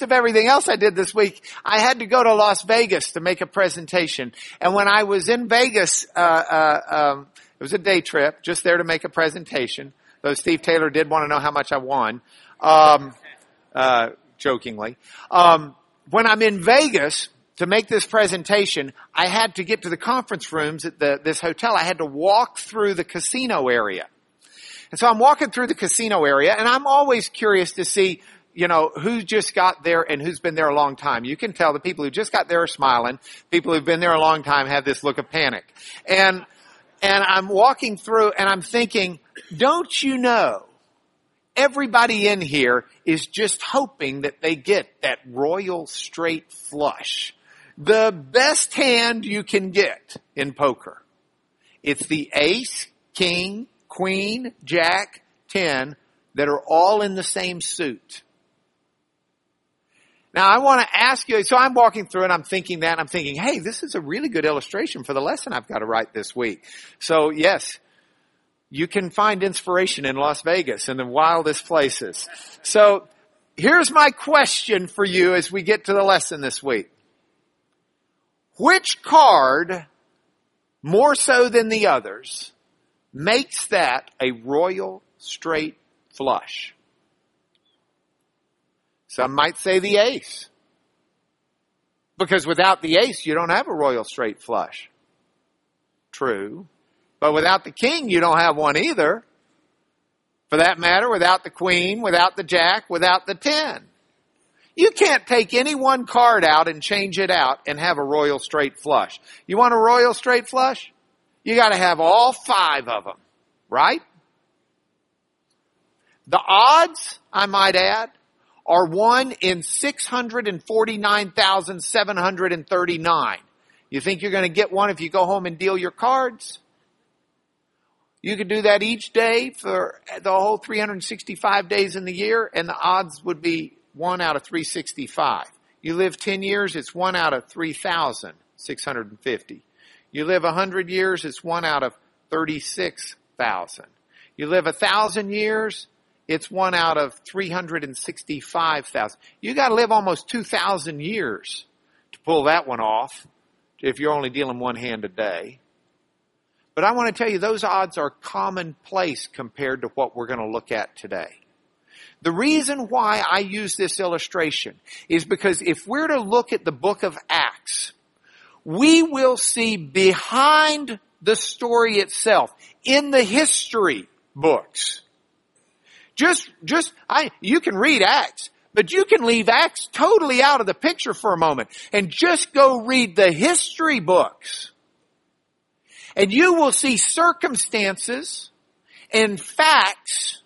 midst of everything else I did this week, I had to go to Las Vegas to make a presentation. And when I was in Vegas, uh, uh, um, it was a day trip, just there to make a presentation. Though Steve Taylor did want to know how much I won, um, uh, jokingly. Um, when I'm in Vegas to make this presentation, I had to get to the conference rooms at the, this hotel. I had to walk through the casino area. And so I'm walking through the casino area and I'm always curious to see, you know, who just got there and who's been there a long time. You can tell the people who just got there are smiling. People who've been there a long time have this look of panic. And, and I'm walking through and I'm thinking, don't you know everybody in here is just hoping that they get that royal straight flush. The best hand you can get in poker. It's the ace, king, queen, jack, ten that are all in the same suit. Now I want to ask you, so I'm walking through and I'm thinking that, I'm thinking, hey, this is a really good illustration for the lesson I've got to write this week. So yes, you can find inspiration in Las Vegas and the wildest places. So here's my question for you as we get to the lesson this week. Which card, more so than the others, makes that a royal straight flush? Some might say the ace. Because without the ace, you don't have a royal straight flush. True. But without the king, you don't have one either. For that matter, without the queen, without the jack, without the ten. You can't take any one card out and change it out and have a royal straight flush. You want a royal straight flush? You gotta have all five of them, right? The odds, I might add, are one in 649,739. You think you're gonna get one if you go home and deal your cards? You could do that each day for the whole 365 days in the year and the odds would be 1 out of 365. You live 10 years, it's 1 out of 3,650. You live 100 years, it's 1 out of 36,000. You live 1,000 years, it's 1 out of 365,000. You gotta live almost 2,000 years to pull that one off if you're only dealing one hand a day. But I want to tell you, those odds are commonplace compared to what we're going to look at today. The reason why I use this illustration is because if we're to look at the book of Acts, we will see behind the story itself, in the history books. Just, just, I, you can read Acts, but you can leave Acts totally out of the picture for a moment and just go read the history books. And you will see circumstances and facts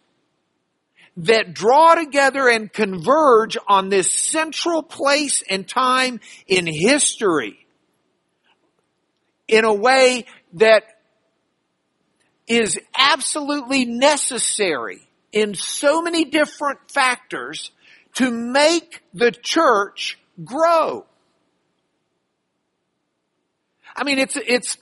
that draw together and converge on this central place and time in history in a way that is absolutely necessary in so many different factors to make the church grow. I mean, it's, it's,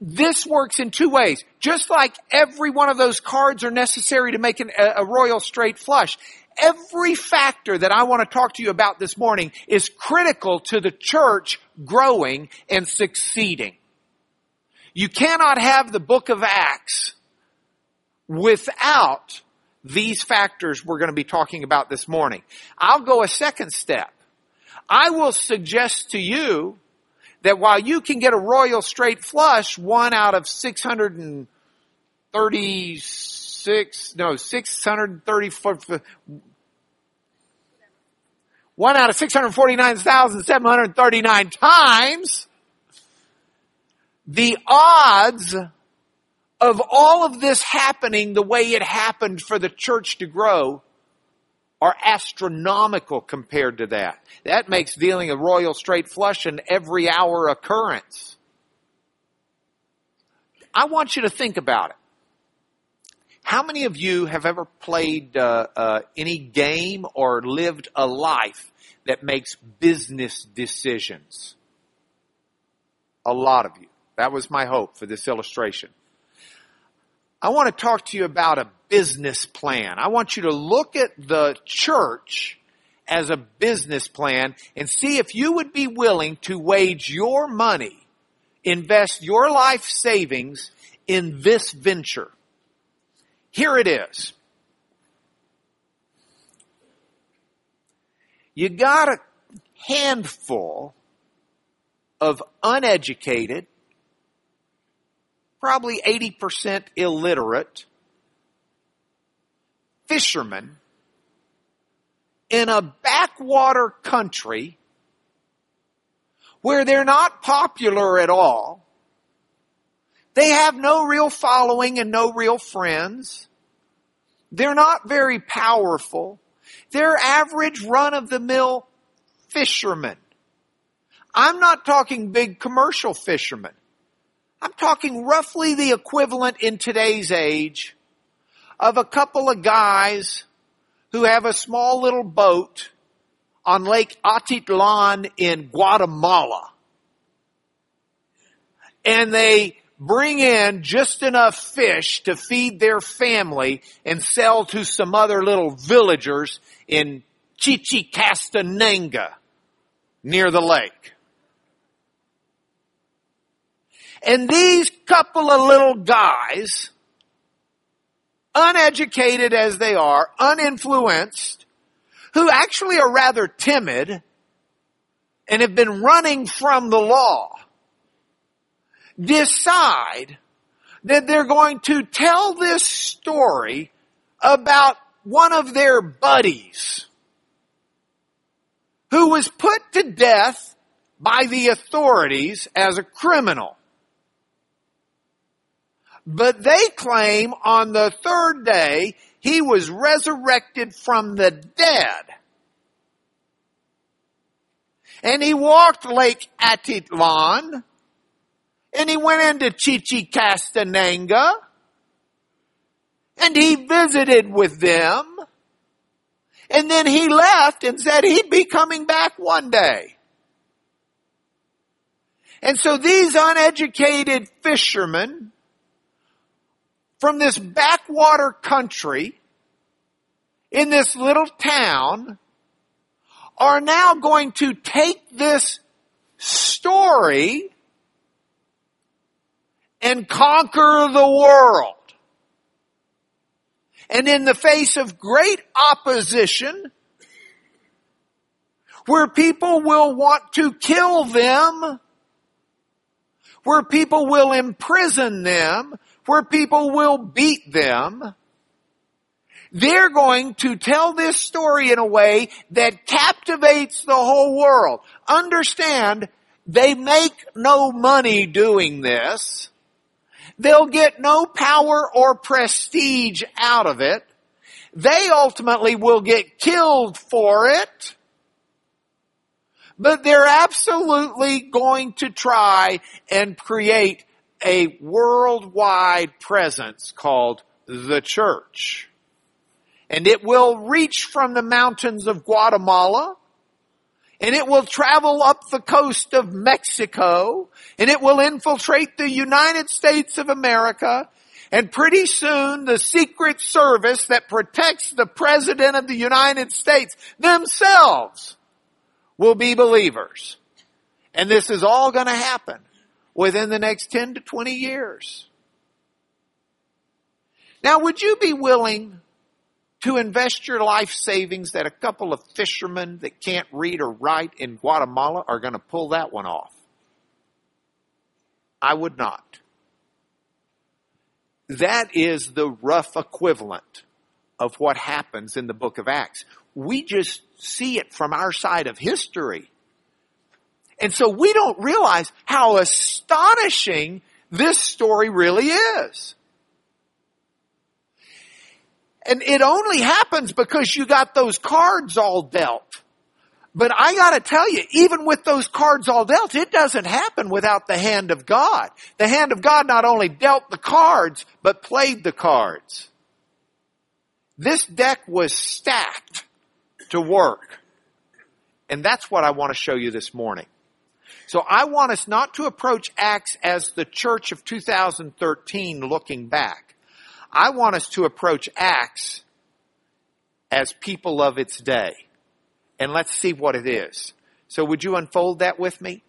this works in two ways. Just like every one of those cards are necessary to make an, a, a royal straight flush, every factor that I want to talk to you about this morning is critical to the church growing and succeeding. You cannot have the book of Acts without these factors we're going to be talking about this morning. I'll go a second step. I will suggest to you that while you can get a royal straight flush, one out of 636, no, 634, one out of 649,739 times, the odds of all of this happening the way it happened for the church to grow are astronomical compared to that. That makes dealing a royal straight flush an every hour occurrence. I want you to think about it. How many of you have ever played uh, uh, any game or lived a life that makes business decisions? A lot of you. That was my hope for this illustration. I want to talk to you about a business plan. I want you to look at the church as a business plan and see if you would be willing to wage your money, invest your life savings in this venture. Here it is. You got a handful of uneducated, probably 80% illiterate fishermen in a backwater country where they're not popular at all. They have no real following and no real friends. They're not very powerful. They're average run of the mill fishermen. I'm not talking big commercial fishermen. I'm talking roughly the equivalent in today's age of a couple of guys who have a small little boat on Lake Atitlan in Guatemala. And they bring in just enough fish to feed their family and sell to some other little villagers in Chichicastenango near the lake. And these couple of little guys, uneducated as they are, uninfluenced, who actually are rather timid and have been running from the law, decide that they're going to tell this story about one of their buddies who was put to death by the authorities as a criminal. But they claim on the third day he was resurrected from the dead. And he walked Lake Atitlan and he went into Chichicastenango and he visited with them and then he left and said he'd be coming back one day. And so these uneducated fishermen from this backwater country in this little town are now going to take this story and conquer the world. And in the face of great opposition, where people will want to kill them, where people will imprison them, where people will beat them, they're going to tell this story in a way that captivates the whole world. Understand, they make no money doing this. They'll get no power or prestige out of it. They ultimately will get killed for it. But they're absolutely going to try and create a worldwide presence called the church. And it will reach from the mountains of Guatemala and it will travel up the coast of Mexico and it will infiltrate the United States of America and pretty soon the Secret Service that protects the President of the United States themselves will be believers. And this is all going to happen within the next 10 to 20 years. Now, would you be willing to invest your life savings that a couple of fishermen that can't read or write in Guatemala are going to pull that one off? I would not. That is the rough equivalent of what happens in the book of Acts. We just see it from our side of history. And so we don't realize how astonishing this story really is. And it only happens because you got those cards all dealt. But I gotta tell you, even with those cards all dealt, it doesn't happen without the hand of God. The hand of God not only dealt the cards, but played the cards. This deck was stacked to work. And that's what I want to show you this morning. So I want us not to approach Acts as the church of 2013 looking back. I want us to approach Acts as people of its day, and let's see what it is. So would you unfold that with me?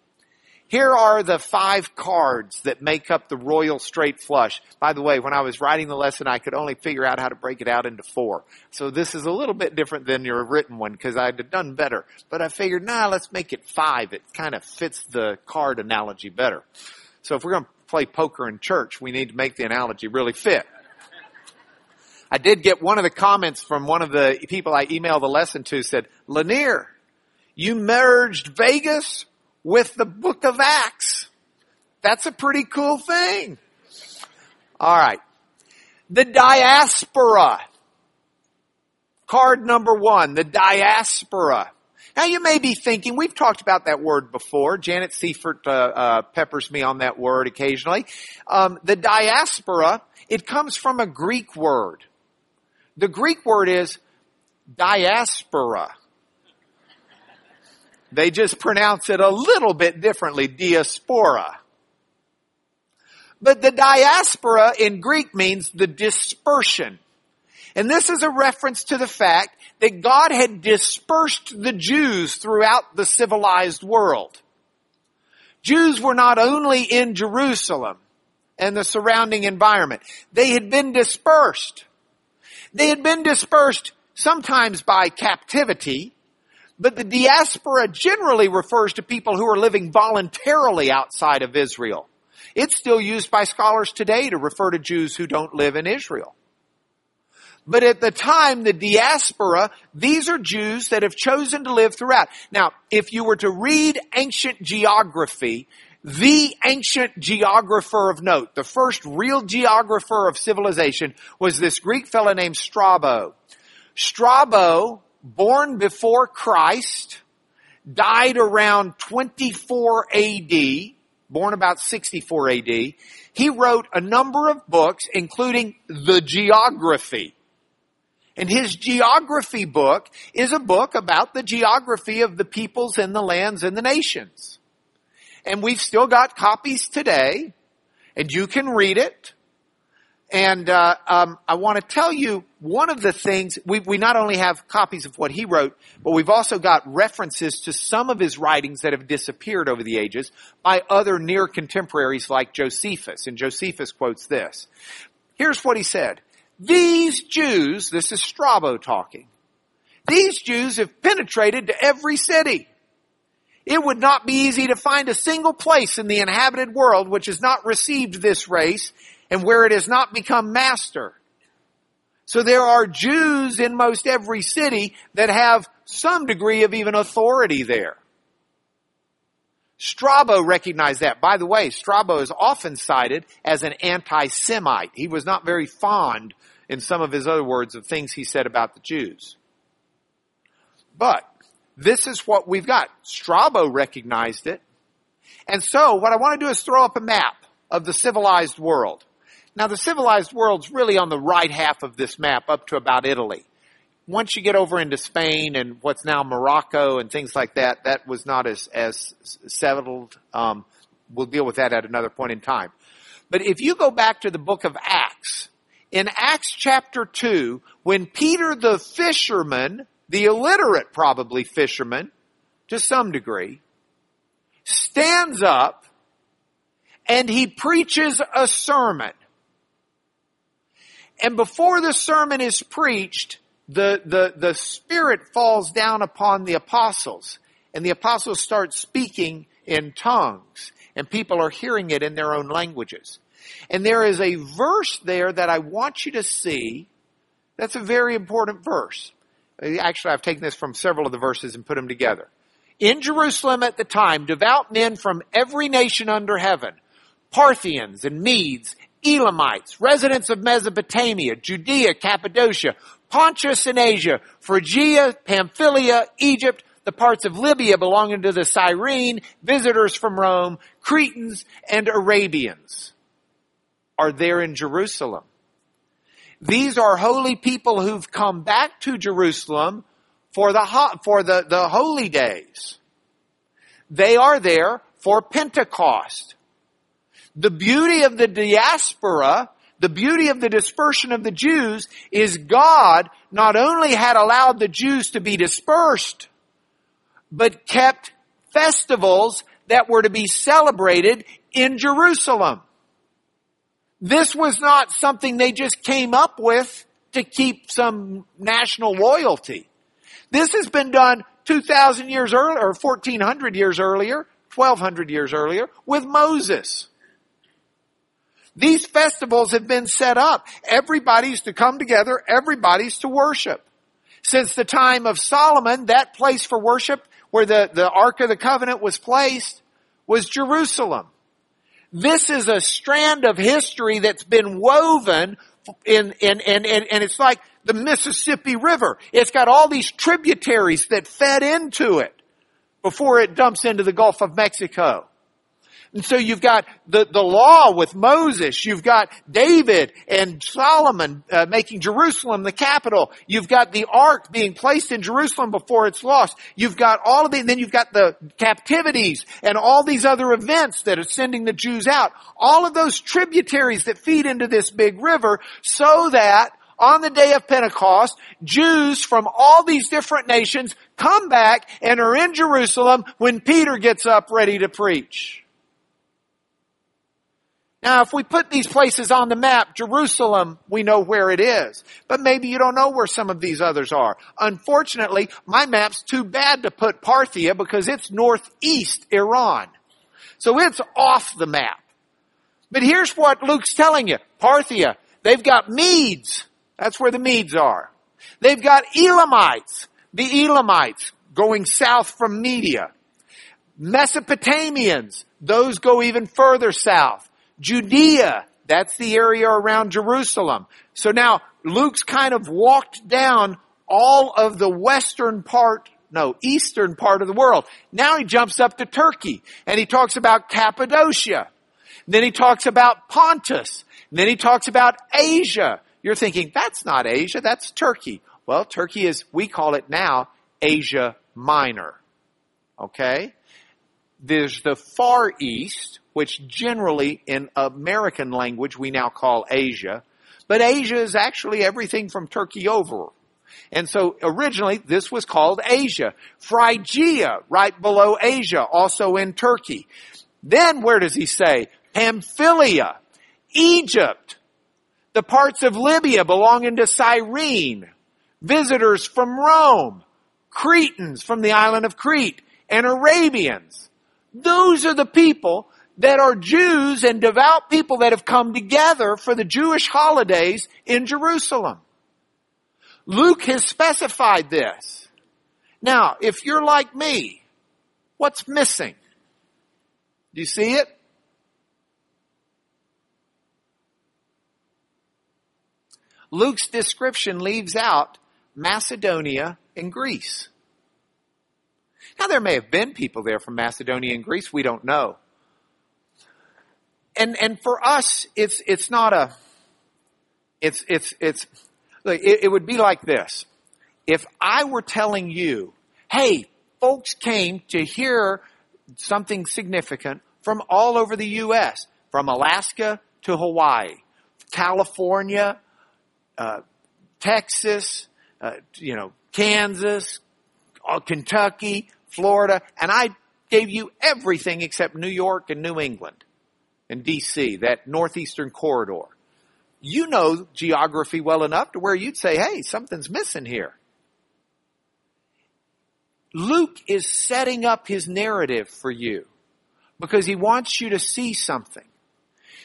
Here are the five cards that make up the royal straight flush. By the way, when I was writing the lesson, I could only figure out how to break it out into four. So this is a little bit different than your written one because I'd have done better. But I figured, nah, let's make it five. It kind of fits the card analogy better. So if we're going to play poker in church, we need to make the analogy really fit. I did get one of the comments from one of the people I emailed the lesson to said, Lanier, you merged Vegas with the book of Acts. That's a pretty cool thing. All right. The diaspora. Card number one, the diaspora. Now you may be thinking, we've talked about that word before. Janet Seifert uh, uh, peppers me on that word occasionally. Um, the diaspora, it comes from a Greek word. The Greek word is diaspora. They just pronounce it a little bit differently, diaspora. But the diaspora in Greek means the dispersion. And this is a reference to the fact that God had dispersed the Jews throughout the civilized world. Jews were not only in Jerusalem and the surrounding environment, they had been dispersed. They had been dispersed sometimes by captivity, but the diaspora generally refers to people who are living voluntarily outside of Israel. It's still used by scholars today to refer to Jews who don't live in Israel. But at the time, the diaspora, these are Jews that have chosen to live throughout. Now, if you were to read ancient geography, the ancient geographer of note, the first real geographer of civilization was this Greek fellow named Strabo. Strabo born before Christ, died around 24 AD, born about 64 AD. He wrote a number of books, including the geography. And his geography book is a book about the geography of the peoples and the lands and the nations. And we've still got copies today, and you can read it. And uh, um, I want to tell you one of the things we, we not only have copies of what he wrote, but we've also got references to some of his writings that have disappeared over the ages by other near contemporaries like Josephus. And Josephus quotes this. Here's what he said. These Jews, this is Strabo talking, these Jews have penetrated to every city. It would not be easy to find a single place in the inhabited world which has not received this race and where it has not become master. So there are Jews in most every city that have some degree of even authority there. Strabo recognized that. By the way, Strabo is often cited as an anti-Semite. He was not very fond, in some of his other words, of things he said about the Jews. But this is what we've got. Strabo recognized it. And so what I want to do is throw up a map of the civilized world. Now the civilized world's really on the right half of this map up to about Italy. Once you get over into Spain and what's now Morocco and things like that, that was not as, as settled. Um, we'll deal with that at another point in time. But if you go back to the book of Acts, in Acts chapter 2, when Peter the fisherman, the illiterate probably fisherman, to some degree, stands up and he preaches a sermon. And before the sermon is preached, the, the, the Spirit falls down upon the apostles. And the apostles start speaking in tongues. And people are hearing it in their own languages. And there is a verse there that I want you to see. That's a very important verse. Actually, I've taken this from several of the verses and put them together. In Jerusalem at the time, devout men from every nation under heaven, Parthians and Medes Elamites, residents of Mesopotamia, Judea, Cappadocia, Pontus and Asia, Phrygia, Pamphylia, Egypt, the parts of Libya belonging to the Cyrene, visitors from Rome, Cretans and Arabians are there in Jerusalem. These are holy people who've come back to Jerusalem for the, for the, the holy days. They are there for Pentecost. The beauty of the diaspora, the beauty of the dispersion of the Jews is God not only had allowed the Jews to be dispersed, but kept festivals that were to be celebrated in Jerusalem. This was not something they just came up with to keep some national loyalty. This has been done 2,000 years earlier, or 1,400 years earlier, 1,200 years earlier, with Moses. These festivals have been set up. Everybody's to come together, everybody's to worship. Since the time of Solomon, that place for worship where the, the Ark of the Covenant was placed was Jerusalem. This is a strand of history that's been woven in, in, in, in, and it's like the Mississippi River. It's got all these tributaries that fed into it before it dumps into the Gulf of Mexico. And so you've got the, the law with Moses. You've got David and Solomon uh, making Jerusalem the capital. You've got the ark being placed in Jerusalem before it's lost. You've got all of the, and then you've got the captivities and all these other events that are sending the Jews out. All of those tributaries that feed into this big river so that on the day of Pentecost, Jews from all these different nations come back and are in Jerusalem when Peter gets up ready to preach. Now, if we put these places on the map, Jerusalem, we know where it is. But maybe you don't know where some of these others are. Unfortunately, my map's too bad to put Parthia because it's northeast Iran. So it's off the map. But here's what Luke's telling you. Parthia, they've got Medes. That's where the Medes are. They've got Elamites. The Elamites going south from Media. Mesopotamians, those go even further south. Judea, that's the area around Jerusalem. So now Luke's kind of walked down all of the western part, no, eastern part of the world. Now he jumps up to Turkey and he talks about Cappadocia. Then he talks about Pontus. Then he talks about Asia. You're thinking, that's not Asia, that's Turkey. Well, Turkey is, we call it now, Asia Minor. Okay? There's the Far East, which generally in American language we now call Asia. But Asia is actually everything from Turkey over. And so originally this was called Asia. Phrygia, right below Asia, also in Turkey. Then where does he say? Pamphylia, Egypt, the parts of Libya belonging to Cyrene, visitors from Rome, Cretans from the island of Crete, and Arabians. Those are the people that are Jews and devout people that have come together for the Jewish holidays in Jerusalem. Luke has specified this. Now, if you're like me, what's missing? Do you see it? Luke's description leaves out Macedonia and Greece. Now there may have been people there from Macedonia and Greece, we don't know and and for us, it's it's not a. It's it's it's. It, it would be like this. If I were telling you, hey, folks came to hear something significant from all over the U.S., from Alaska to Hawaii, California, uh, Texas, uh, you know, Kansas, uh, Kentucky, Florida, and I gave you everything except New York and New England and DC, that northeastern corridor. You know geography well enough to where you'd say, hey, something's missing here. Luke is setting up his narrative for you because he wants you to see something.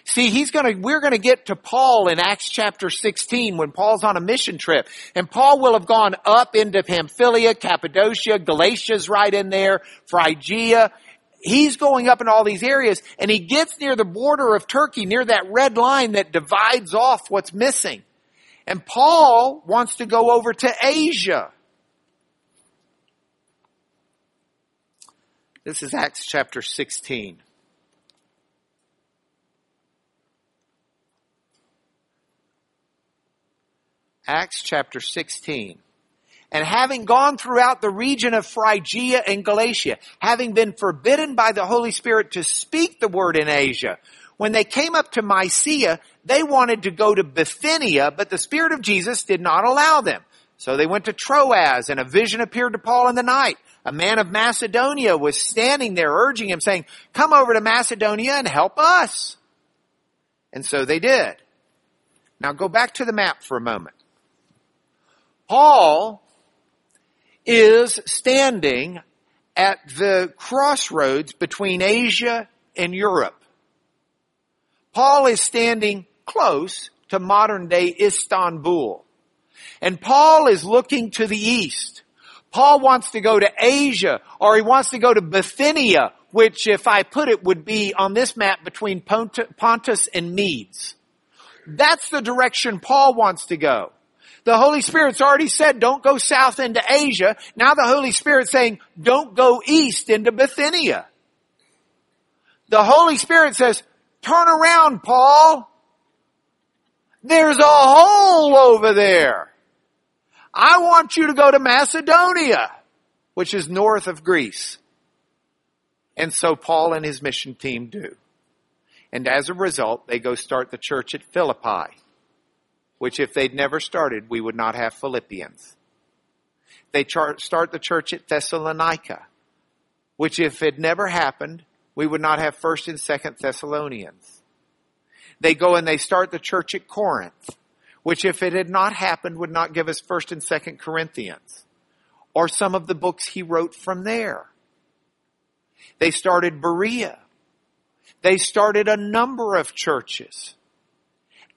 See, he's gonna, we're gonna get to Paul in Acts chapter 16 when Paul's on a mission trip. And Paul will have gone up into Pamphylia, Cappadocia, Galatia's right in there, Phrygia, he's going up in all these areas and he gets near the border of Turkey, near that red line that divides off what's missing. And Paul wants to go over to Asia. This is Acts chapter 16. Acts chapter 16 and having gone throughout the region of Phrygia and Galatia, having been forbidden by the Holy Spirit to speak the word in Asia, when they came up to Mysia, they wanted to go to Bithynia, but the Spirit of Jesus did not allow them. So they went to Troas and a vision appeared to Paul in the night. a man of Macedonia was standing there urging him saying, come over to Macedonia and help us. And so they did. Now go back to the map for a moment. Paul is standing at the crossroads between Asia and Europe. Paul is standing close to modern day Istanbul. And Paul is looking to the east. Paul wants to go to Asia or he wants to go to Bithynia, which if I put it would be on this map between Pontus and Medes. That's the direction Paul wants to go. The Holy Spirit's already said don't go south into Asia. Now the Holy Spirit's saying don't go east into Bithynia. The Holy Spirit says, turn around, Paul. There's a hole over there. I want you to go to Macedonia, which is north of Greece. And so Paul and his mission team do. And as a result, they go start the church at Philippi, which if they'd never started, we would not have Philippians. They char- start the church at Thessalonica, which if it never happened, we would not have first and second Thessalonians. They go and they start the church at Corinth, which if it had not happened would not give us first and second Corinthians or some of the books he wrote from there. They started Berea. They started a number of churches.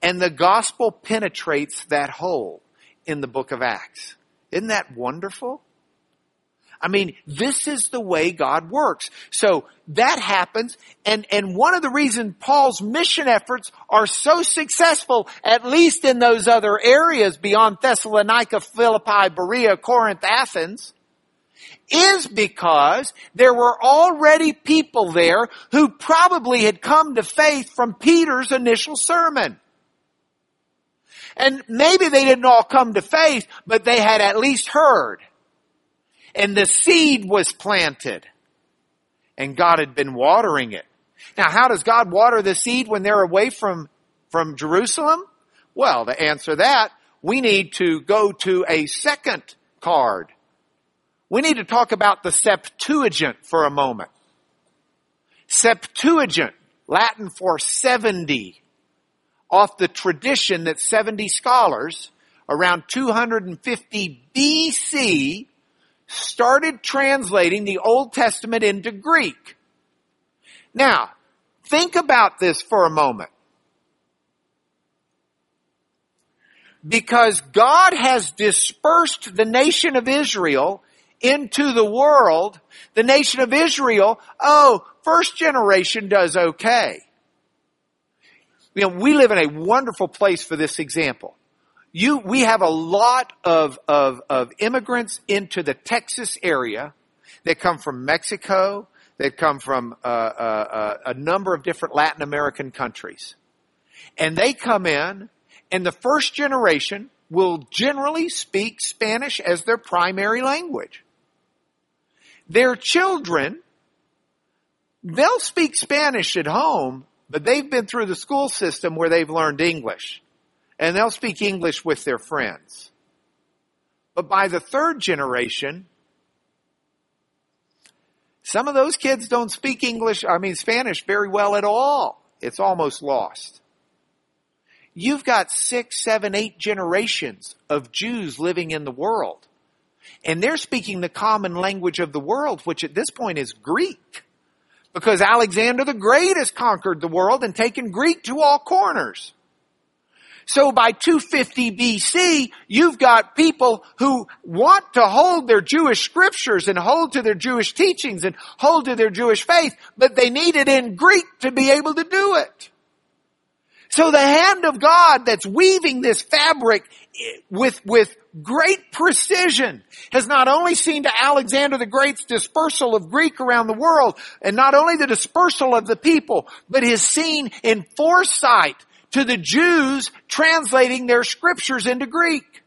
And the gospel penetrates that hole in the book of Acts. Isn't that wonderful? I mean, this is the way God works. So that happens. And, and one of the reasons Paul's mission efforts are so successful, at least in those other areas beyond Thessalonica, Philippi, Berea, Corinth, Athens, is because there were already people there who probably had come to faith from Peter's initial sermon. And maybe they didn't all come to faith, but they had at least heard and the seed was planted and God had been watering it. Now, how does God water the seed when they're away from, from Jerusalem? Well, to answer that, we need to go to a second card. We need to talk about the Septuagint for a moment. Septuagint, Latin for 70, off the tradition that 70 scholars around 250 BC started translating the Old Testament into Greek. Now, think about this for a moment. Because God has dispersed the nation of Israel into the world, the nation of Israel, oh, first generation does okay. You know, we live in a wonderful place for this example you, we have a lot of, of, of immigrants into the Texas area that come from Mexico, that come from uh, uh, uh, a number of different Latin American countries. And they come in, and the first generation will generally speak Spanish as their primary language. Their children, they'll speak Spanish at home, but they've been through the school system where they've learned English and they'll speak English with their friends. But by the third generation, some of those kids don't speak English, I mean Spanish very well at all. It's almost lost. You've got six, seven, eight generations of Jews living in the world. And they're speaking the common language of the world, which at this point is Greek. Because Alexander the Great has conquered the world and taken Greek to all corners. So by 250 BC, you've got people who want to hold their Jewish scriptures and hold to their Jewish teachings and hold to their Jewish faith, but they need it in Greek to be able to do it. So the hand of God that's weaving this fabric with, with great precision has not only seen to Alexander the Great's dispersal of Greek around the world and not only the dispersal of the people, but has seen in foresight to the Jews translating their scriptures into Greek.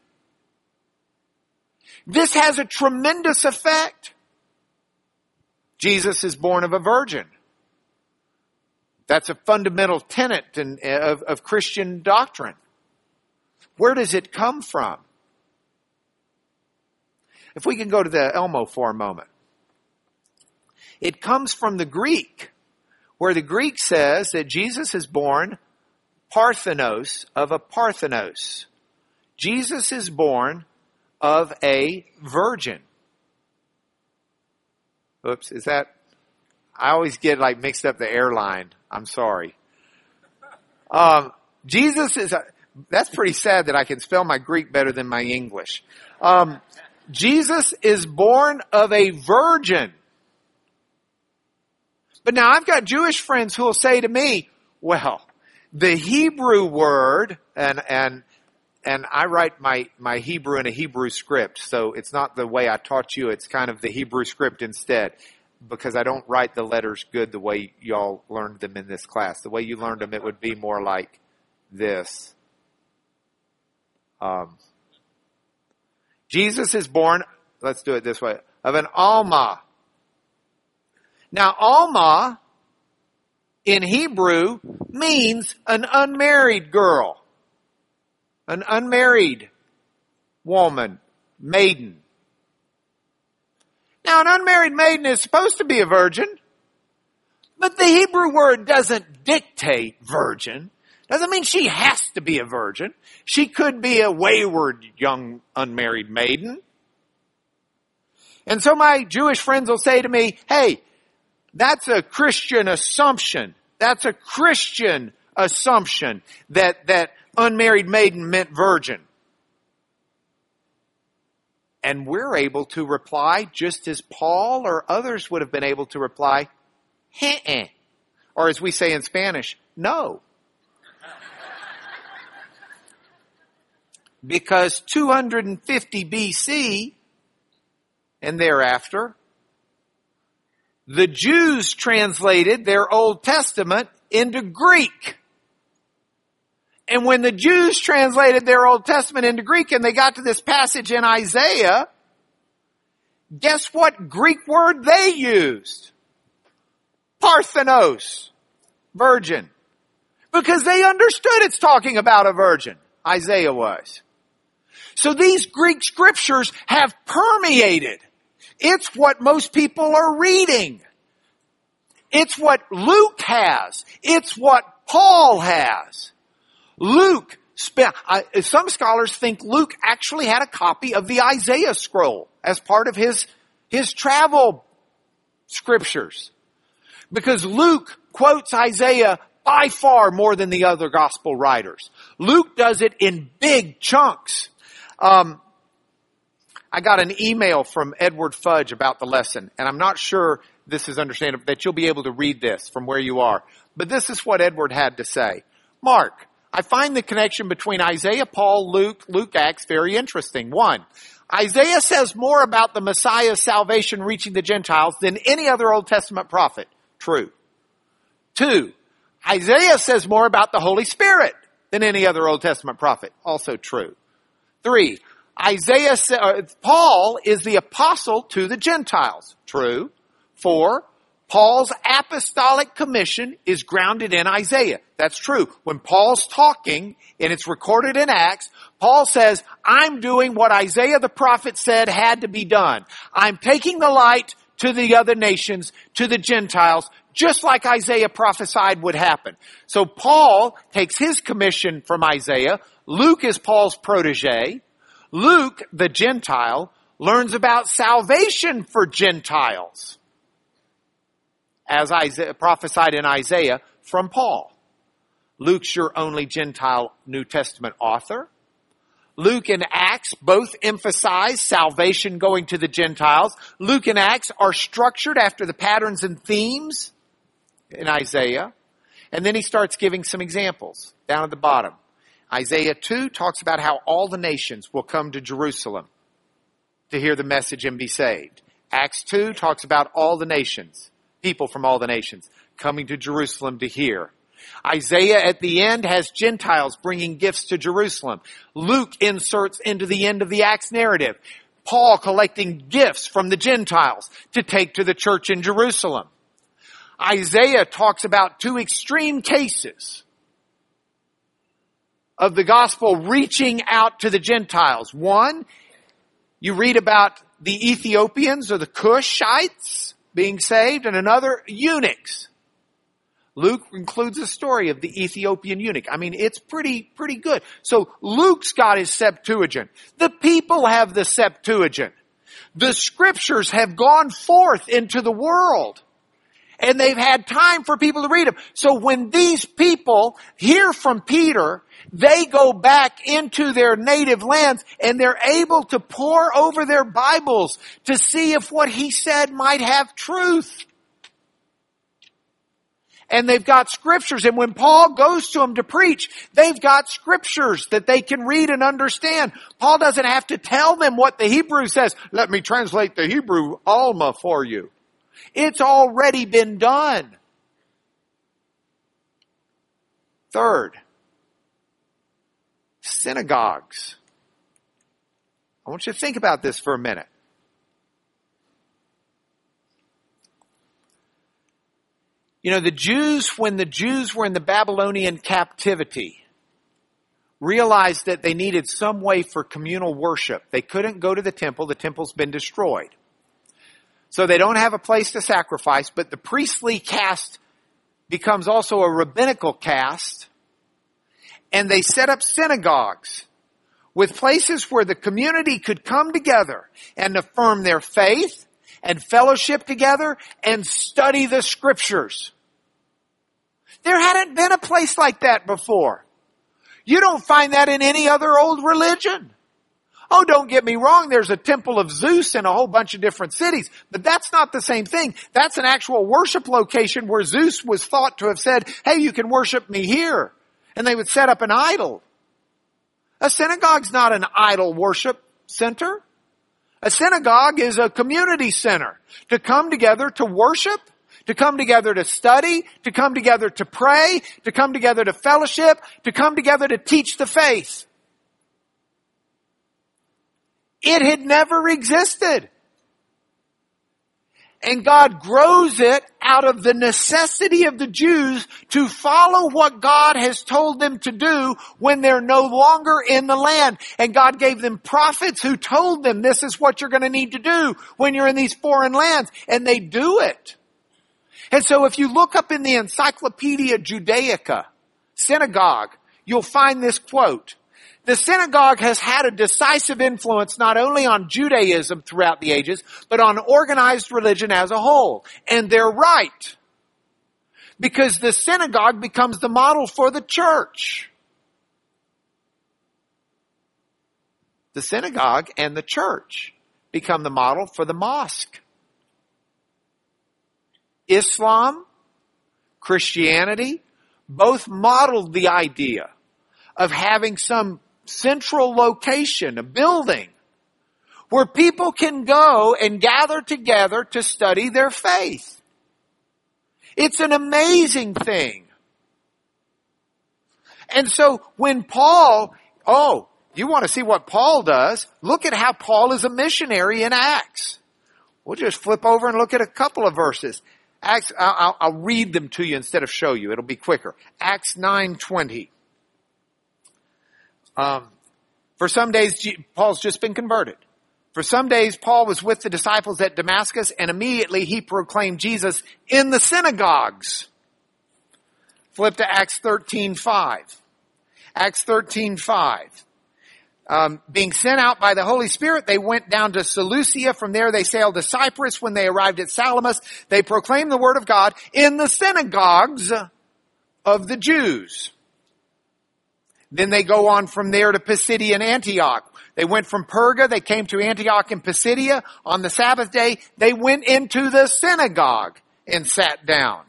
This has a tremendous effect. Jesus is born of a virgin. That's a fundamental tenet in, of, of Christian doctrine. Where does it come from? If we can go to the Elmo for a moment. It comes from the Greek, where the Greek says that Jesus is born Parthenos of a Parthenos. Jesus is born of a virgin. Oops, is that? I always get like mixed up the airline. I'm sorry. Um, Jesus is, a, that's pretty sad that I can spell my Greek better than my English. Um, Jesus is born of a virgin. But now I've got Jewish friends who will say to me, well, the Hebrew word, and, and, and I write my, my Hebrew in a Hebrew script, so it's not the way I taught you, it's kind of the Hebrew script instead. Because I don't write the letters good the way y'all learned them in this class. The way you learned them, it would be more like this. Um, Jesus is born, let's do it this way, of an Alma. Now, Alma in Hebrew means an unmarried girl, an unmarried woman, maiden. Now, an unmarried maiden is supposed to be a virgin, but the Hebrew word doesn't dictate virgin. Doesn't mean she has to be a virgin. She could be a wayward young unmarried maiden. And so my Jewish friends will say to me, hey, that's a Christian assumption. That's a Christian assumption that, that unmarried maiden meant virgin. And we're able to reply just as Paul or others would have been able to reply, Heh-eh. or as we say in Spanish, no. Because 250 BC and thereafter, the Jews translated their Old Testament into Greek. And when the Jews translated their Old Testament into Greek and they got to this passage in Isaiah, guess what Greek word they used? Parthenos. Virgin. Because they understood it's talking about a virgin. Isaiah was. So these Greek scriptures have permeated it's what most people are reading. It's what Luke has. It's what Paul has. Luke spent, some scholars think Luke actually had a copy of the Isaiah scroll as part of his, his travel scriptures. Because Luke quotes Isaiah by far more than the other gospel writers. Luke does it in big chunks. Um, I got an email from Edward Fudge about the lesson, and I'm not sure this is understandable, that you'll be able to read this from where you are. But this is what Edward had to say. Mark, I find the connection between Isaiah, Paul, Luke, Luke, Acts very interesting. One, Isaiah says more about the Messiah's salvation reaching the Gentiles than any other Old Testament prophet. True. Two, Isaiah says more about the Holy Spirit than any other Old Testament prophet. Also true. Three, Isaiah, uh, Paul is the apostle to the Gentiles. True. Four, Paul's apostolic commission is grounded in Isaiah. That's true. When Paul's talking, and it's recorded in Acts, Paul says, I'm doing what Isaiah the prophet said had to be done. I'm taking the light to the other nations, to the Gentiles, just like Isaiah prophesied would happen. So Paul takes his commission from Isaiah. Luke is Paul's protege. Luke, the Gentile, learns about salvation for Gentiles, as Isaiah, prophesied in Isaiah from Paul. Luke's your only Gentile New Testament author. Luke and Acts both emphasize salvation going to the Gentiles. Luke and Acts are structured after the patterns and themes in Isaiah. And then he starts giving some examples down at the bottom. Isaiah 2 talks about how all the nations will come to Jerusalem to hear the message and be saved. Acts 2 talks about all the nations, people from all the nations coming to Jerusalem to hear. Isaiah at the end has Gentiles bringing gifts to Jerusalem. Luke inserts into the end of the Acts narrative Paul collecting gifts from the Gentiles to take to the church in Jerusalem. Isaiah talks about two extreme cases of the gospel reaching out to the Gentiles. One, you read about the Ethiopians or the Cushites being saved and another eunuchs. Luke includes a story of the Ethiopian eunuch. I mean, it's pretty, pretty good. So Luke's got his Septuagint. The people have the Septuagint. The scriptures have gone forth into the world. And they've had time for people to read them. So when these people hear from Peter, they go back into their native lands and they're able to pore over their Bibles to see if what he said might have truth and they've got scriptures. And when Paul goes to them to preach, they've got scriptures that they can read and understand. Paul doesn't have to tell them what the Hebrew says. Let me translate the Hebrew Alma for you. It's already been done. Third, synagogues. I want you to think about this for a minute. You know, the Jews, when the Jews were in the Babylonian captivity, realized that they needed some way for communal worship. They couldn't go to the temple. The temple's been destroyed. So they don't have a place to sacrifice, but the priestly caste becomes also a rabbinical caste. And they set up synagogues with places where the community could come together and affirm their faith and fellowship together and study the scriptures. There hadn't been a place like that before. You don't find that in any other old religion. Oh, don't get me wrong, there's a temple of Zeus in a whole bunch of different cities, but that's not the same thing. That's an actual worship location where Zeus was thought to have said, hey, you can worship me here. And they would set up an idol. A synagogue's not an idol worship center. A synagogue is a community center to come together to worship, to come together to study, to come together to pray, to come together to fellowship, to come together to teach the faith. It had never existed. And God grows it out of the necessity of the Jews to follow what God has told them to do when they're no longer in the land. And God gave them prophets who told them this is what you're going to need to do when you're in these foreign lands. And they do it. And so if you look up in the Encyclopedia Judaica, synagogue, you'll find this quote. The synagogue has had a decisive influence not only on Judaism throughout the ages, but on organized religion as a whole. And they're right. Because the synagogue becomes the model for the church. The synagogue and the church become the model for the mosque. Islam, Christianity, both modeled the idea of having some central location, a building, where people can go and gather together to study their faith. It's an amazing thing. And so when Paul, oh, you want to see what Paul does? Look at how Paul is a missionary in Acts. We'll just flip over and look at a couple of verses. Acts, I'll, I'll read them to you instead of show you. It'll be quicker. Acts 9:20. Um, for some days, Paul's just been converted. For some days, Paul was with the disciples at Damascus and immediately he proclaimed Jesus in the synagogues. Flip to Acts 13:5. Acts 13:5. Um, being sent out by the Holy Spirit, they went down to Seleucia. From there, they sailed to Cyprus. When they arrived at Salamis, they proclaimed the word of God in the synagogues of the Jews. Then they go on from there to Pisidia and Antioch. They went from Perga, they came to Antioch and Pisidia. On the Sabbath day, they went into the synagogue and sat down.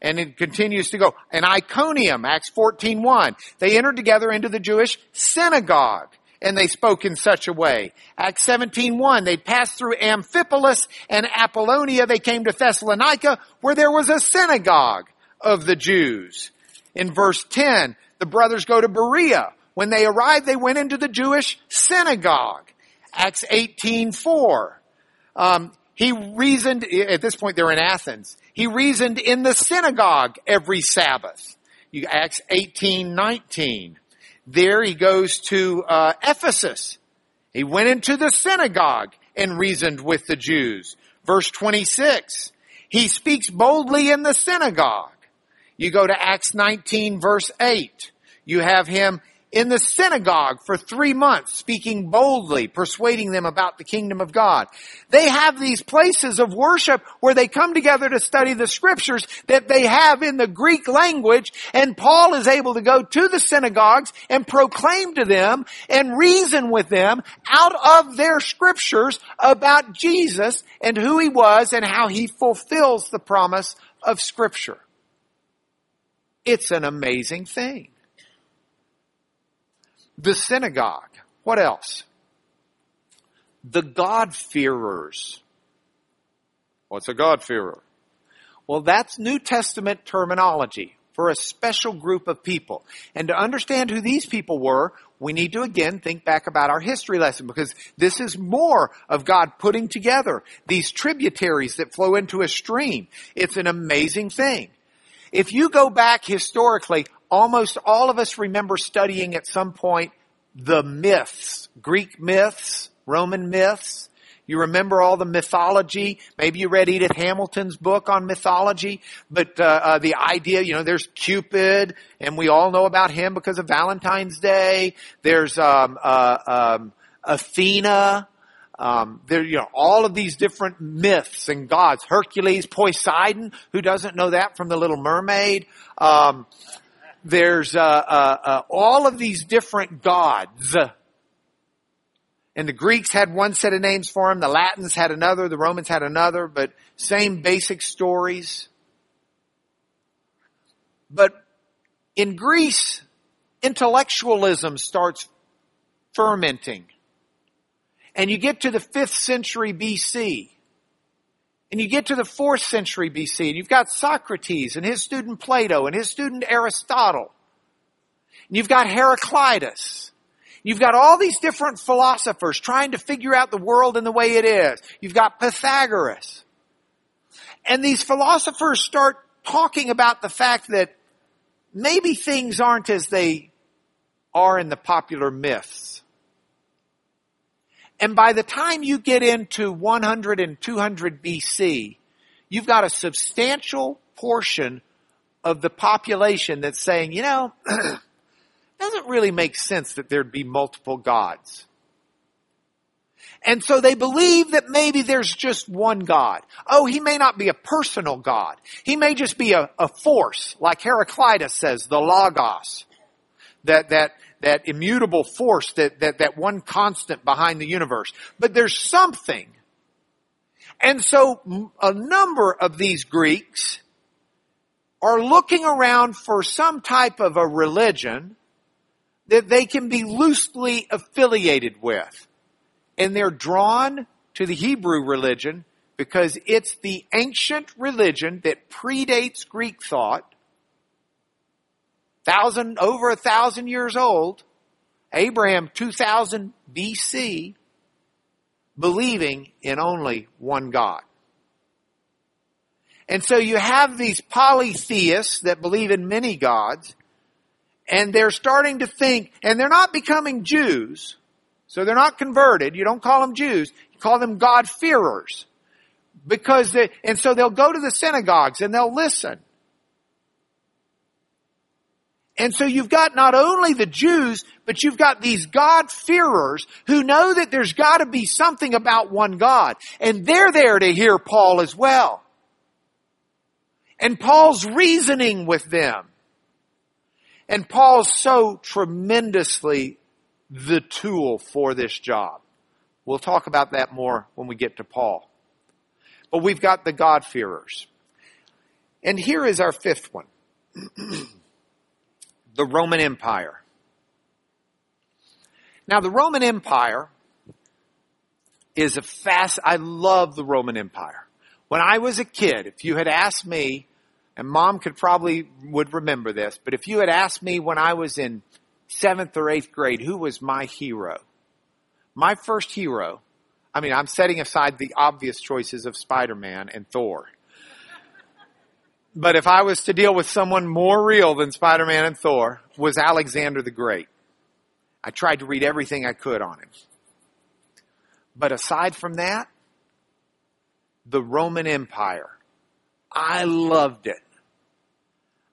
And it continues to go. And Iconium, Acts 14.1, they entered together into the Jewish synagogue and they spoke in such a way. Acts 17.1, they passed through Amphipolis and Apollonia. They came to Thessalonica where there was a synagogue of the Jews. In verse 10, the brothers go to Berea. When they arrived, they went into the Jewish synagogue. Acts 18:4. Um, he reasoned, at this point they're in Athens. He reasoned in the synagogue every Sabbath. You, Acts 18:19. There he goes to uh, Ephesus. He went into the synagogue and reasoned with the Jews. Verse 26, he speaks boldly in the synagogue. You go to Acts 19 verse 8. You have him in the synagogue for three months, speaking boldly, persuading them about the kingdom of God. They have these places of worship where they come together to study the scriptures that they have in the Greek language, and Paul is able to go to the synagogues and proclaim to them and reason with them out of their scriptures about Jesus and who he was and how he fulfills the promise of scripture. It's an amazing thing the synagogue. What else? The God-fearers. What's a God-fearer? Well, that's New Testament terminology for a special group of people. And to understand who these people were, we need to again think back about our history lesson because this is more of God putting together these tributaries that flow into a stream. It's an amazing thing. If you go back historically, almost all of us remember studying at some point the myths, Greek myths, Roman myths. You remember all the mythology. Maybe you read Edith Hamilton's book on mythology, but uh, uh, the idea, you know, there's Cupid, and we all know about him because of Valentine's Day. There's um, uh, um, Athena. Um, there, you know, all of these different myths and gods. Hercules, Poseidon. Who doesn't know that from The Little Mermaid? Um, there's uh, uh, uh, all of these different gods. And the Greeks had one set of names for them, the Latins had another, the Romans had another, but same basic stories. But in Greece, intellectualism starts fermenting. And you get to the 5th century BC. And you get to the fourth century BC and you've got Socrates and his student Plato and his student Aristotle. And you've got Heraclitus. You've got all these different philosophers trying to figure out the world and the way it is. You've got Pythagoras. And these philosophers start talking about the fact that maybe things aren't as they are in the popular myths. And by the time you get into 100 and 200 BC, you've got a substantial portion of the population that's saying, you know, doesn't really make sense that there'd be multiple gods. And so they believe that maybe there's just one God. Oh, he may not be a personal God. He may just be a, a force, like Heraclitus says, the Logos. That, that, that immutable force, that, that, that one constant behind the universe. But there's something. And so a number of these Greeks are looking around for some type of a religion that they can be loosely affiliated with. And they're drawn to the Hebrew religion because it's the ancient religion that predates Greek thought thousand, over a thousand years old, Abraham 2000 BC, believing in only one God. And so you have these polytheists that believe in many gods, and they're starting to think, and they're not becoming Jews, so they're not converted. You don't call them Jews, you call them God-fearers. Because they, and so they'll go to the synagogues and they'll listen. And so you've got not only the Jews, but you've got these God-fearers who know that there's gotta be something about one God. And they're there to hear Paul as well. And Paul's reasoning with them. And Paul's so tremendously the tool for this job. We'll talk about that more when we get to Paul. But we've got the God-fearers. And here is our fifth one. the Roman Empire. Now the Roman Empire is a fast, I love the Roman Empire. When I was a kid, if you had asked me, and mom could probably would remember this, but if you had asked me when I was in seventh or eighth grade, who was my hero? My first hero, I mean, I'm setting aside the obvious choices of Spider-Man and Thor. But if I was to deal with someone more real than Spider-Man and Thor, was Alexander the Great. I tried to read everything I could on him. But aside from that, the Roman Empire. I loved it.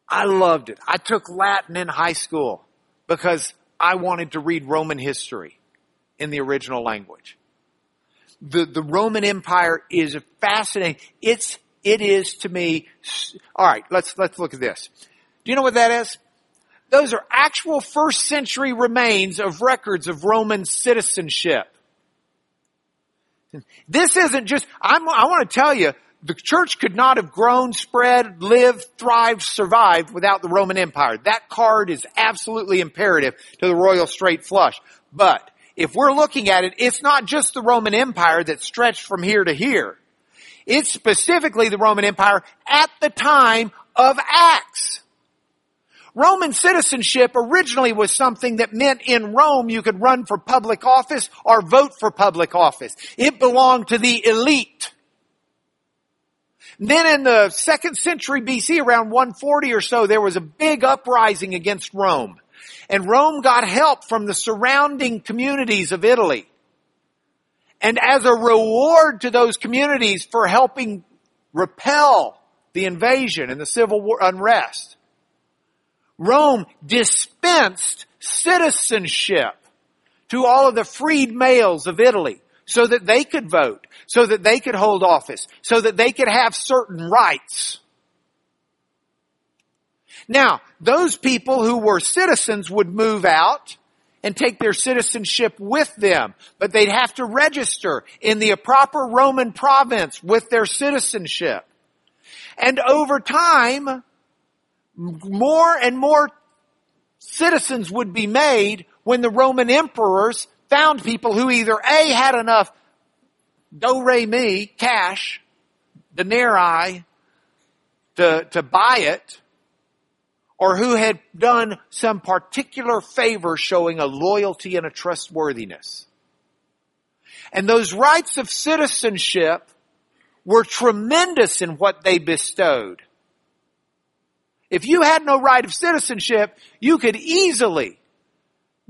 I loved it. I took Latin in high school because I wanted to read Roman history in the original language. The, the Roman Empire is fascinating. It's, it is to me, alright, let's, let's look at this. Do you know what that is? Those are actual first century remains of records of Roman citizenship. This isn't just, I'm, I want to tell you, the church could not have grown, spread, lived, thrived, survived without the Roman Empire. That card is absolutely imperative to the royal straight flush. But if we're looking at it, it's not just the Roman Empire that stretched from here to here. It's specifically the Roman Empire at the time of Acts. Roman citizenship originally was something that meant in Rome you could run for public office or vote for public office. It belonged to the elite. Then in the second century BC, around 140 or so, there was a big uprising against Rome. And Rome got help from the surrounding communities of Italy. And as a reward to those communities for helping repel the invasion and the civil war unrest, Rome dispensed citizenship to all of the freed males of Italy so that they could vote, so that they could hold office, so that they could have certain rights. Now, those people who were citizens would move out and take their citizenship with them, but they'd have to register in the proper Roman province with their citizenship. And over time, more and more citizens would be made when the Roman emperors found people who either A, had enough do re mi, cash, denarii, to, to buy it, or who had done some particular favor showing a loyalty and a trustworthiness. And those rights of citizenship were tremendous in what they bestowed. If you had no right of citizenship, you could easily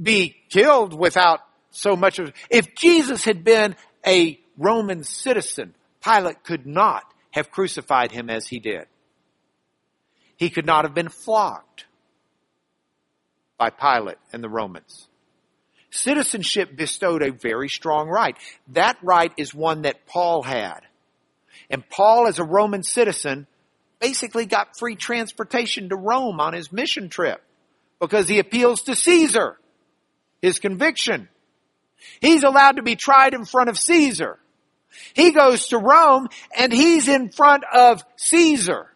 be killed without so much of, if Jesus had been a Roman citizen, Pilate could not have crucified him as he did. He could not have been flogged by Pilate and the Romans. Citizenship bestowed a very strong right. That right is one that Paul had. And Paul, as a Roman citizen, basically got free transportation to Rome on his mission trip because he appeals to Caesar, his conviction. He's allowed to be tried in front of Caesar. He goes to Rome and he's in front of Caesar.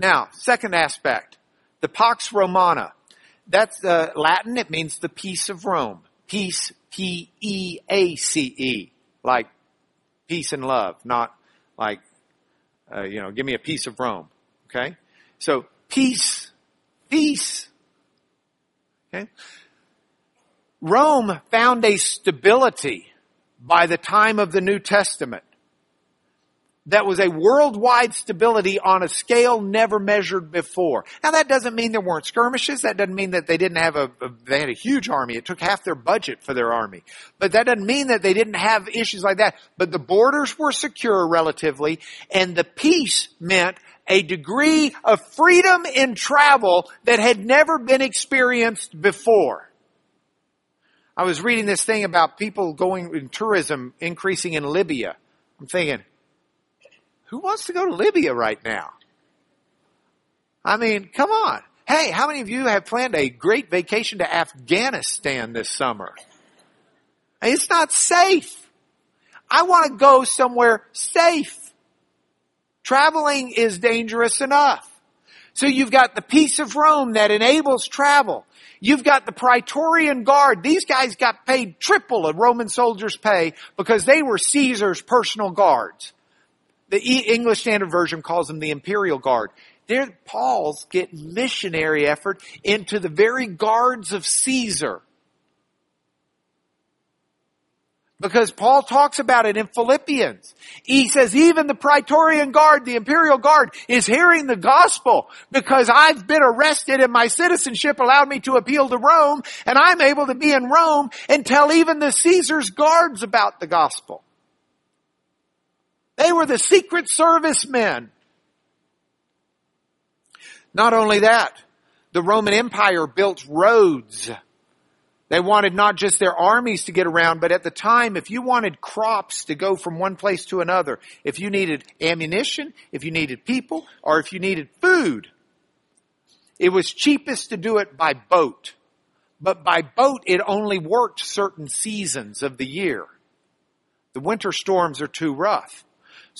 Now, second aspect, the Pax Romana. That's uh, Latin. It means the peace of Rome. Peace, P-E-A-C-E, like peace and love, not like uh, you know, give me a piece of Rome. Okay? So, peace. Peace. Okay? Rome found a stability by the time of the New Testament that was a worldwide stability on a scale never measured before. Now that doesn't mean there weren't skirmishes. That doesn't mean that they didn't have a, a, they had a huge army. It took half their budget for their army. But that doesn't mean that they didn't have issues like that. But the borders were secure relatively and the peace meant a degree of freedom in travel that had never been experienced before. I was reading this thing about people going in tourism increasing in Libya. I'm thinking, who wants to go to Libya right now? I mean, come on. Hey, how many of you have planned a great vacation to Afghanistan this summer? It's not safe. I want to go somewhere safe. Traveling is dangerous enough. So you've got the peace of Rome that enables travel. You've got the Praetorian Guard. These guys got paid triple a Roman soldier's pay because they were Caesar's personal guards. The English Standard Version calls them the Imperial Guard. They're Paul's get missionary effort into the very guards of Caesar. Because Paul talks about it in Philippians. He says even the Praetorian Guard, the Imperial Guard, is hearing the gospel because I've been arrested and my citizenship allowed me to appeal to Rome and I'm able to be in Rome and tell even the Caesar's guards about the gospel. They were the secret service men. Not only that, the Roman Empire built roads. They wanted not just their armies to get around, but at the time, if you wanted crops to go from one place to another, if you needed ammunition, if you needed people, or if you needed food, it was cheapest to do it by boat. But by boat, it only worked certain seasons of the year. The winter storms are too rough.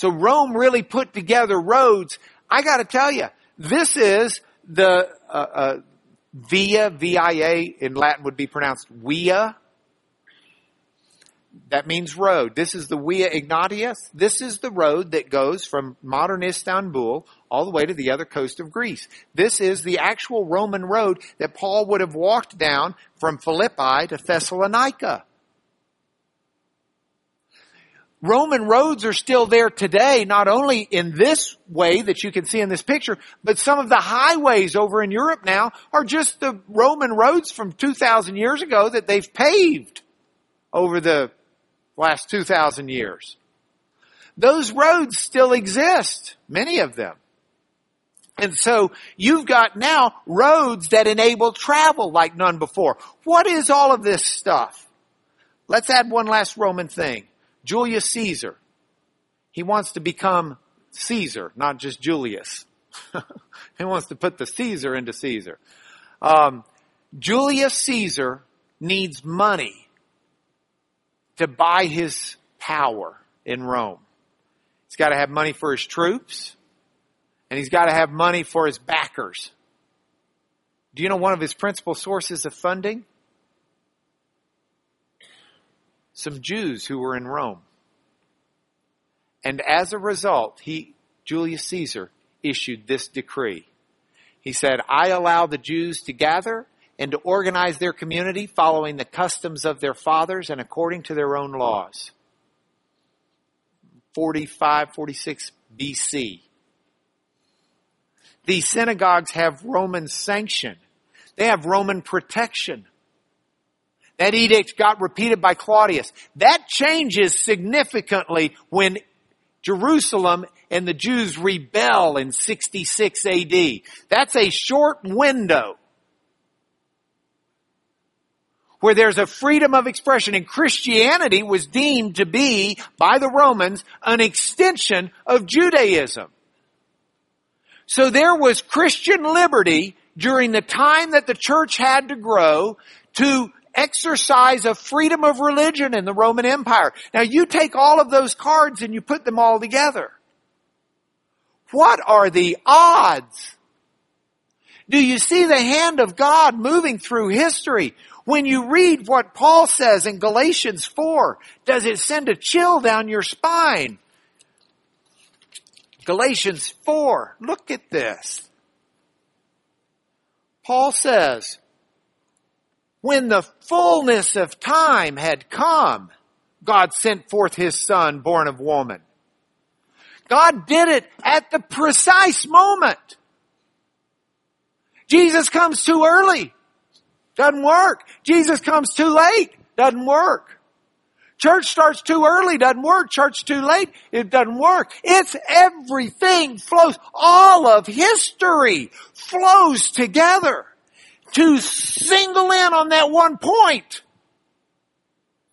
So Rome really put together roads. I gotta tell you, this is the uh, uh, via, V-I-A in Latin would be pronounced via. That means road. This is the Via Ignatius. This is the road that goes from modern Istanbul all the way to the other coast of Greece. This is the actual Roman road that Paul would have walked down from Philippi to Thessalonica. Roman roads are still there today, not only in this way that you can see in this picture, but some of the highways over in Europe now are just the Roman roads from 2,000 years ago that they've paved over the last 2,000 years. Those roads still exist, many of them. And so you've got now roads that enable travel like none before. What is all of this stuff? Let's add one last Roman thing. Julius Caesar. He wants to become Caesar, not just Julius. he wants to put the Caesar into Caesar. Um, Julius Caesar needs money to buy his power in Rome. He's got to have money for his troops, and he's got to have money for his backers. Do you know one of his principal sources of funding? Some Jews who were in Rome. And as a result, he, Julius Caesar, issued this decree. He said, I allow the Jews to gather and to organize their community following the customs of their fathers and according to their own laws. 45, 46 BC. These synagogues have Roman sanction. They have Roman protection. That edict got repeated by Claudius. That changes significantly when Jerusalem and the Jews rebel in 66 AD. That's a short window where there's a freedom of expression and Christianity was deemed to be by the Romans an extension of Judaism. So there was Christian liberty during the time that the church had to grow to exercise of freedom of religion in the Roman Empire. Now you take all of those cards and you put them all together. What are the odds? Do you see the hand of God moving through history? When you read what Paul says in Galatians 4, does it send a chill down your spine? Galatians 4, look at this. Paul says, when the fullness of time had come, God sent forth his son born of woman. God did it at the precise moment. Jesus comes too early. Doesn't work. Jesus comes too late. Doesn't work. Church starts too early. Doesn't work. Church too late. It doesn't work. It's everything flows. All of history flows together to single in on that one point.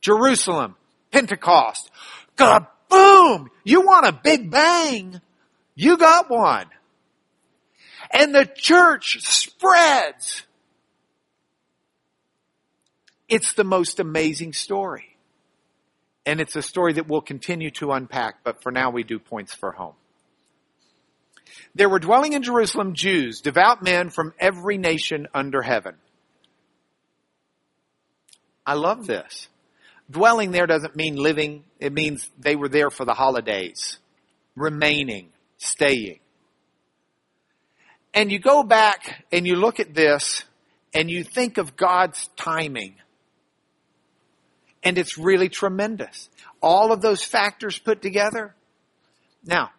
Jerusalem, Pentecost, kaboom! You want a big bang? You got one. And the church spreads. It's the most amazing story. And it's a story that we'll continue to unpack, but for now we do points for home. There were dwelling in Jerusalem Jews, devout men from every nation under heaven. I love this. Dwelling there doesn't mean living, it means they were there for the holidays, remaining, staying. And you go back and you look at this and you think of God's timing. And it's really tremendous. All of those factors put together. Now,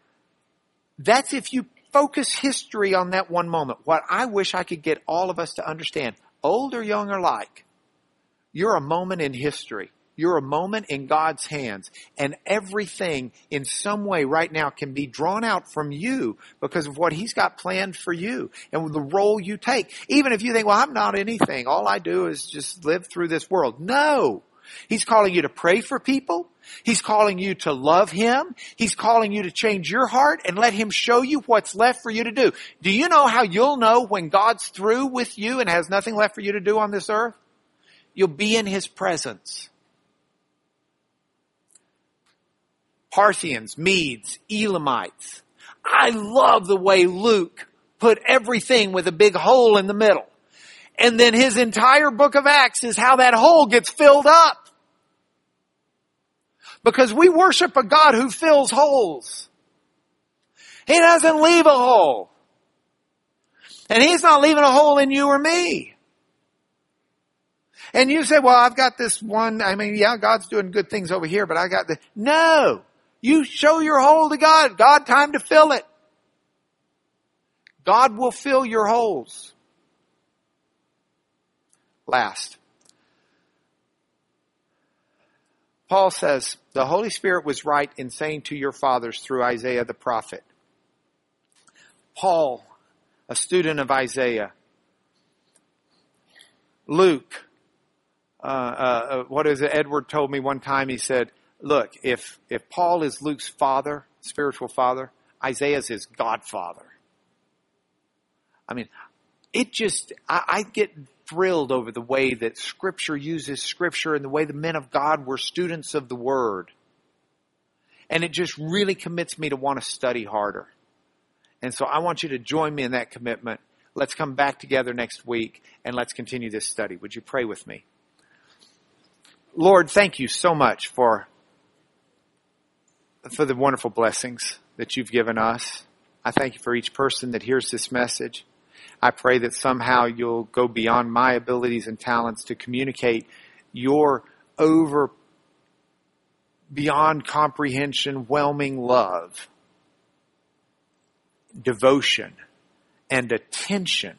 that's if you focus history on that one moment. What I wish I could get all of us to understand, old or young or like, you're a moment in history. you're a moment in God's hands and everything in some way right now can be drawn out from you because of what He's got planned for you and the role you take. Even if you think, well, I'm not anything. All I do is just live through this world. No. He's calling you to pray for people. He's calling you to love Him. He's calling you to change your heart and let Him show you what's left for you to do. Do you know how you'll know when God's through with you and has nothing left for you to do on this earth? You'll be in His presence. Parthians, Medes, Elamites. I love the way Luke put everything with a big hole in the middle. And then his entire book of Acts is how that hole gets filled up. Because we worship a God who fills holes. He doesn't leave a hole. And He's not leaving a hole in you or me. And you say, well, I've got this one, I mean, yeah, God's doing good things over here, but I got the, no! You show your hole to God. God, time to fill it. God will fill your holes. Last. Paul says, the Holy Spirit was right in saying to your fathers through Isaiah the prophet. Paul, a student of Isaiah. Luke, uh, uh, uh, what is it? Edward told me one time, he said, look, if, if Paul is Luke's father, spiritual father, Isaiah's his godfather. I mean, it just, I, I get thrilled over the way that Scripture uses Scripture and the way the men of God were students of the Word. And it just really commits me to want to study harder. And so I want you to join me in that commitment. Let's come back together next week and let's continue this study. Would you pray with me? Lord, thank you so much for, for the wonderful blessings that you've given us. I thank you for each person that hears this message. I pray that somehow you'll go beyond my abilities and talents to communicate your over beyond comprehension, whelming love, devotion, and attention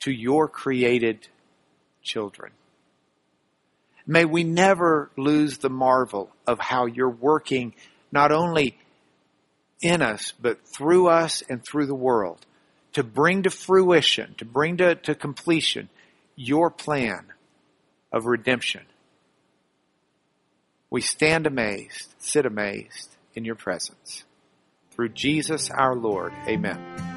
to your created children. May we never lose the marvel of how you're working not only in us, but through us and through the world to bring to fruition, to bring to, to completion your plan of redemption. We stand amazed, sit amazed in your presence. Through Jesus our Lord. Amen.